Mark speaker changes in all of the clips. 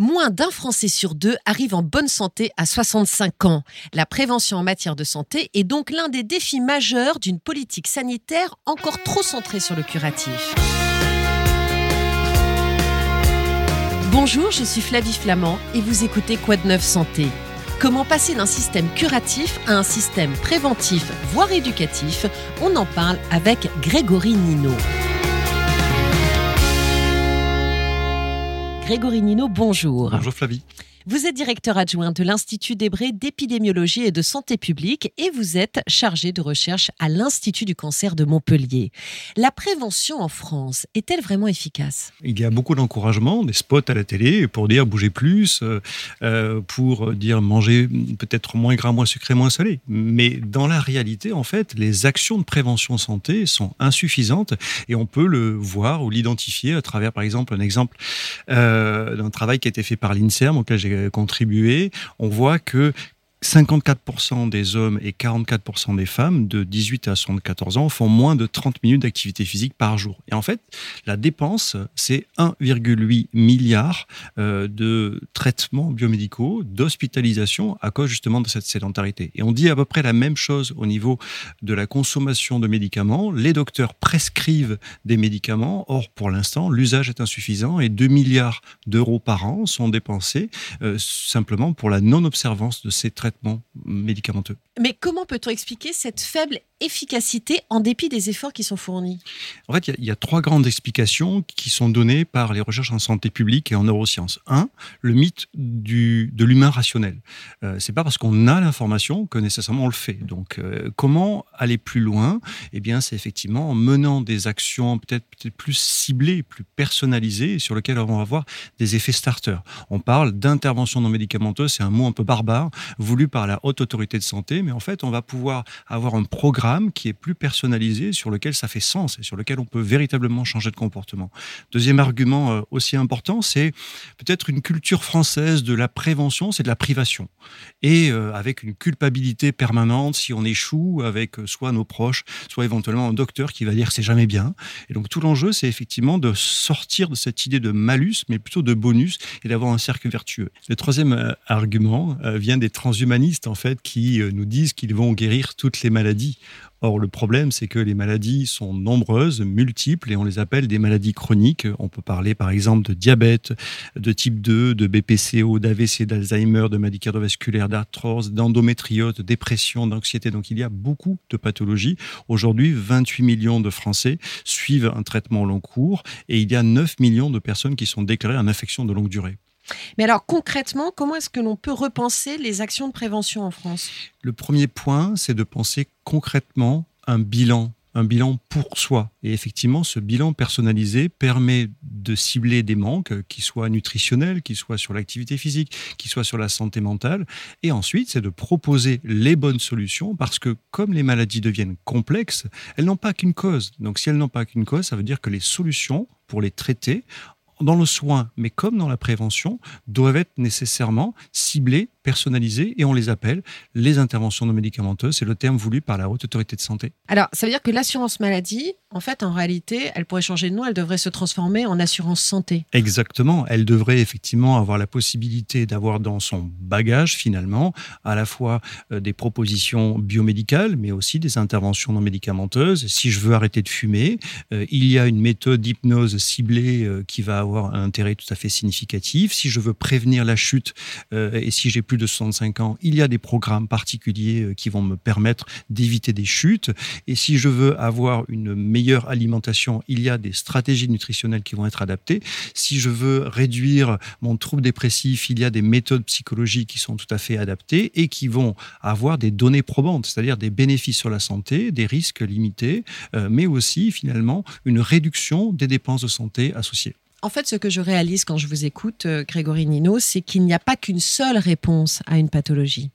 Speaker 1: Moins d'un Français sur deux arrive en bonne santé à 65 ans. La prévention en matière de santé est donc l'un des défis majeurs d'une politique sanitaire encore trop centrée sur le curatif. Bonjour, je suis Flavie Flamand et vous écoutez Quoi de neuf santé? Comment passer d'un système curatif à un système préventif, voire éducatif? On en parle avec Grégory Nino. Grégory Nino, bonjour.
Speaker 2: Bonjour Flavie.
Speaker 1: Vous êtes directeur adjoint de l'Institut d'Hébré d'épidémiologie et de santé publique et vous êtes chargé de recherche à l'Institut du cancer de Montpellier. La prévention en France est-elle vraiment efficace?
Speaker 2: Il y a beaucoup d'encouragement, des spots à la télé pour dire bougez plus, euh, euh, pour dire manger peut-être moins gras, moins sucré, moins salé. Mais dans la réalité, en fait, les actions de prévention santé sont insuffisantes et on peut le voir ou l'identifier à travers, par exemple, un exemple euh, d'un travail qui a été fait par l'INSERM auquel j'ai contribué, on voit que 54% des hommes et 44% des femmes de 18 à 74 ans font moins de 30 minutes d'activité physique par jour. Et en fait, la dépense, c'est 1,8 milliard euh, de traitements biomédicaux, d'hospitalisation à cause justement de cette sédentarité. Et on dit à peu près la même chose au niveau de la consommation de médicaments. Les docteurs prescrivent des médicaments. Or, pour l'instant, l'usage est insuffisant et 2 milliards d'euros par an sont dépensés euh, simplement pour la non-observance de ces traitements médicamenteux.
Speaker 1: Mais comment peut-on expliquer cette faible efficacité en dépit des efforts qui sont fournis
Speaker 2: En fait, il y, a trois grandes explications qui sont données par les recherches en santé publique et en neurosciences. Un, le mythe de l'humain rationnel. Euh, c'est pas parce qu'on a l'information que nécessairement on le fait. Donc, euh, comment aller plus loin? Eh bien, c'est effectivement en menant des actions peut-être peut plus ciblées, plus personnalisées, sur lesquelles on va avoir des effets starter. On parle d'intervention non médicamenteuse, c'est un mot un peu barbare, voulu par la haute autorité de santé, mais en fait, on va pouvoir avoir un programme qui est plus personnalisé, sur lequel ça fait sens et sur lequel on peut véritablement changer de comportement. Deuxième argument euh, aussi important, c'est peut-être une culture française de la prévention, c'est de la privation. Et euh, avec une culpabilité permanente si on échoue avec euh, soit nos proches, soit éventuellement un docteur qui va dire c'est jamais bien. Et donc tout l'enjeu, c'est effectivement de sortir de cette idée de malus, mais plutôt de bonus et d'avoir un cercle vertueux. Le troisième argument vient des transhumanistes, en fait, qui nous disent qu'ils vont guérir toutes les maladies. Or, le problème, c'est que les maladies sont nombreuses, multiples, et on les appelle des maladies chroniques. On peut parler, par exemple, de diabète de type 2, de BPCO, d'AVC, d'Alzheimer, de maladies cardiovasculaires, d'arthrose, d'endométriose, de dépression, d'anxiété. Donc, il y a beaucoup de pathologies. Aujourd'hui, 28 millions de Français suivent un traitement long cours, et il y a 9 millions de personnes qui sont déclarées en infection de longue durée.
Speaker 1: Mais alors concrètement, comment est-ce que l'on peut repenser les actions de prévention en France?
Speaker 2: Le premier point, c'est de penser concrètement un bilan un bilan pour soi. Et effectivement, ce bilan personnalisé permet de cibler des manques, qui soient nutritionnels, qui soient sur l'activité physique, qui soient sur la santé mentale. Et ensuite, c'est de proposer les bonnes solutions, parce que comme les maladies deviennent complexes, elles n'ont pas qu'une cause. Donc si elles n'ont pas qu'une cause, ça veut dire que les solutions pour les traiter dans le soin, mais comme dans la prévention, doivent être nécessairement ciblées personnalisées et on les appelle les interventions non médicamenteuses. C'est le terme voulu par la Haute Autorité de Santé.
Speaker 1: Alors, ça veut dire que l'assurance maladie, en fait, en réalité, elle pourrait changer de nom, elle devrait se transformer en assurance santé.
Speaker 2: Exactement. Elle devrait effectivement avoir la possibilité d'avoir dans son bagage, finalement, à la fois euh, des propositions biomédicales, mais aussi des interventions non médicamenteuses. Si je veux arrêter de fumer, euh, il y a une méthode d'hypnose ciblée euh, qui va avoir un intérêt tout à fait significatif. Si je veux prévenir la chute et si j'ai plus de 65 ans, il y a des programmes particuliers euh, qui vont me permettre d'éviter des chutes. Et si je veux avoir une meilleure alimentation, il y a des stratégies nutritionnelles qui vont être adaptées. Si je veux réduire mon trouble dépressif, il y a des méthodes psychologiques qui sont tout à fait adaptées et qui vont avoir des données probantes, c'est-à-dire des bénéfices sur la santé, des risques limités, euh, mais aussi finalement une réduction des dépenses de santé associées.
Speaker 1: En fait, ce que je réalise quand je vous écoute, euh, Grégory Nino, c'est qu'il n'y a pas qu'une seule réponse à une pathologie.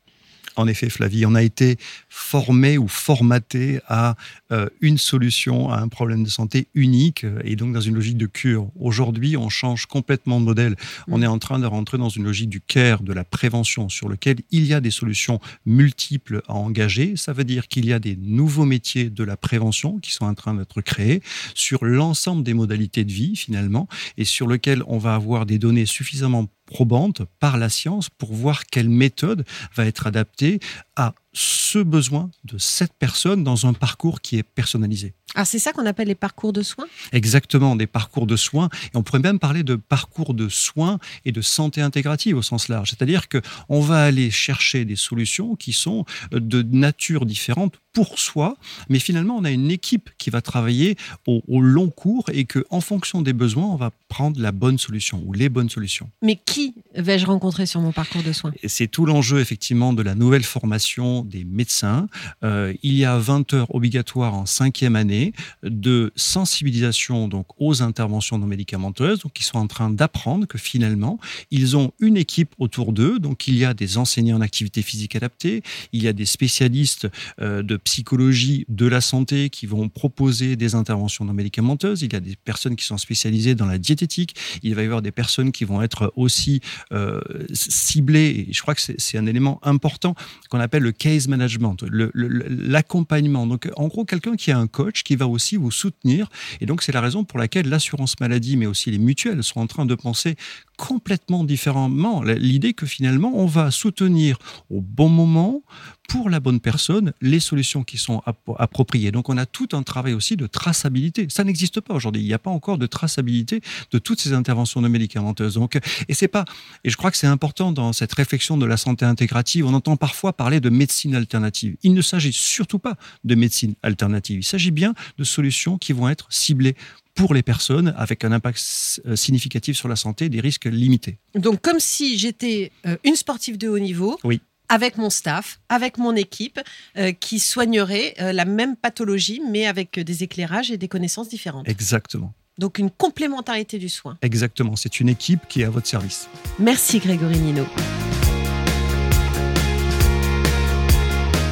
Speaker 2: En effet, Flavie, on a été formé ou formaté à euh, une solution à un problème de santé unique euh, et donc dans une logique de cure. Aujourd'hui, on change complètement de modèle. On mm. est en train de rentrer dans une logique du care, de la prévention, sur lequel il y a des solutions multiples à engager. Ça veut dire qu'il y a des nouveaux métiers de la prévention qui sont en train d'être créés sur l'ensemble des modalités de vie finalement et sur lequel on va avoir des données suffisamment probante par la science pour voir quelle méthode va être adaptée à ce besoin de cette personne dans un parcours qui est personnalisé.
Speaker 1: Ah, c'est ça qu'on appelle les parcours de soins?
Speaker 2: Exactement, des parcours de soins. Et on pourrait même parler de parcours de soins et de santé intégrative au sens large. C'est-à-dire qu'on va aller chercher des solutions qui sont de nature différente pour soi, mais finalement, on a une équipe qui va travailler au, long cours et que, en fonction des besoins, on va prendre la bonne solution ou les bonnes solutions.
Speaker 1: Mais qui vais-je rencontrer sur mon parcours de soins?
Speaker 2: C'est tout l'enjeu, effectivement, de la nouvelle formation des médecins. Euh, il y a 20 heures obligatoires en cinquième année de sensibilisation donc aux interventions non médicamenteuses, donc ils sont en train d'apprendre que finalement, ils ont une équipe autour d'eux. Donc, il y a des enseignants en activité physique adaptée, il y a des spécialistes euh, de psychologie de la santé qui vont proposer des interventions non médicamenteuses. Il y a des personnes qui sont spécialisées dans la diététique. Il va y avoir des personnes qui vont être aussi euh, ciblées. Je crois que c'est un élément important qu'on appelle le case management, l'accompagnement. Donc, en gros, quelqu'un qui a un coach qui va aussi vous soutenir. Et donc, c'est la raison pour laquelle l'assurance maladie, mais aussi les mutuelles, sont en train de penser complètement différemment. L'idée que finalement, on va soutenir au bon moment, pour la bonne personne, les solutions qui sont appropriées. Donc, on a tout un travail aussi de traçabilité. Ça n'existe pas aujourd'hui. Il n'y a pas encore de traçabilité de toutes ces interventions non médicamenteuses. Donc, et c'est pas, et je crois que c'est important dans cette réflexion de la santé intégrative. On entend parfois parler de médecine alternative. Il ne s'agit surtout pas de médecine alternative. Il s'agit bien de solutions qui vont être ciblées pour les personnes avec un impact euh, significatif sur la santé, des risques limités.
Speaker 1: Donc, comme si j'étais euh, une sportive de haut niveau.
Speaker 2: Oui
Speaker 1: avec mon staff, avec mon équipe, euh, qui soignerait la même pathologie, mais avec des éclairages et des connaissances différentes.
Speaker 2: Exactement.
Speaker 1: Donc une complémentarité du soin.
Speaker 2: Exactement, c'est une équipe qui est à votre service.
Speaker 1: Merci Grégory Nino.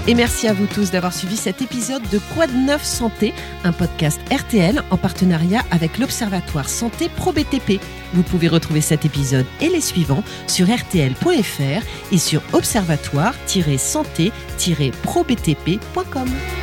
Speaker 1: Et merci à vous tous d'avoir suivi cet épisode de Quoi de Neuf Santé, un podcast RTL en partenariat avec l'Observatoire Santé ProBTP. Vous pouvez retrouver cet épisode et les suivants sur rtl.fr et sur observatoire-santé-probtp.com.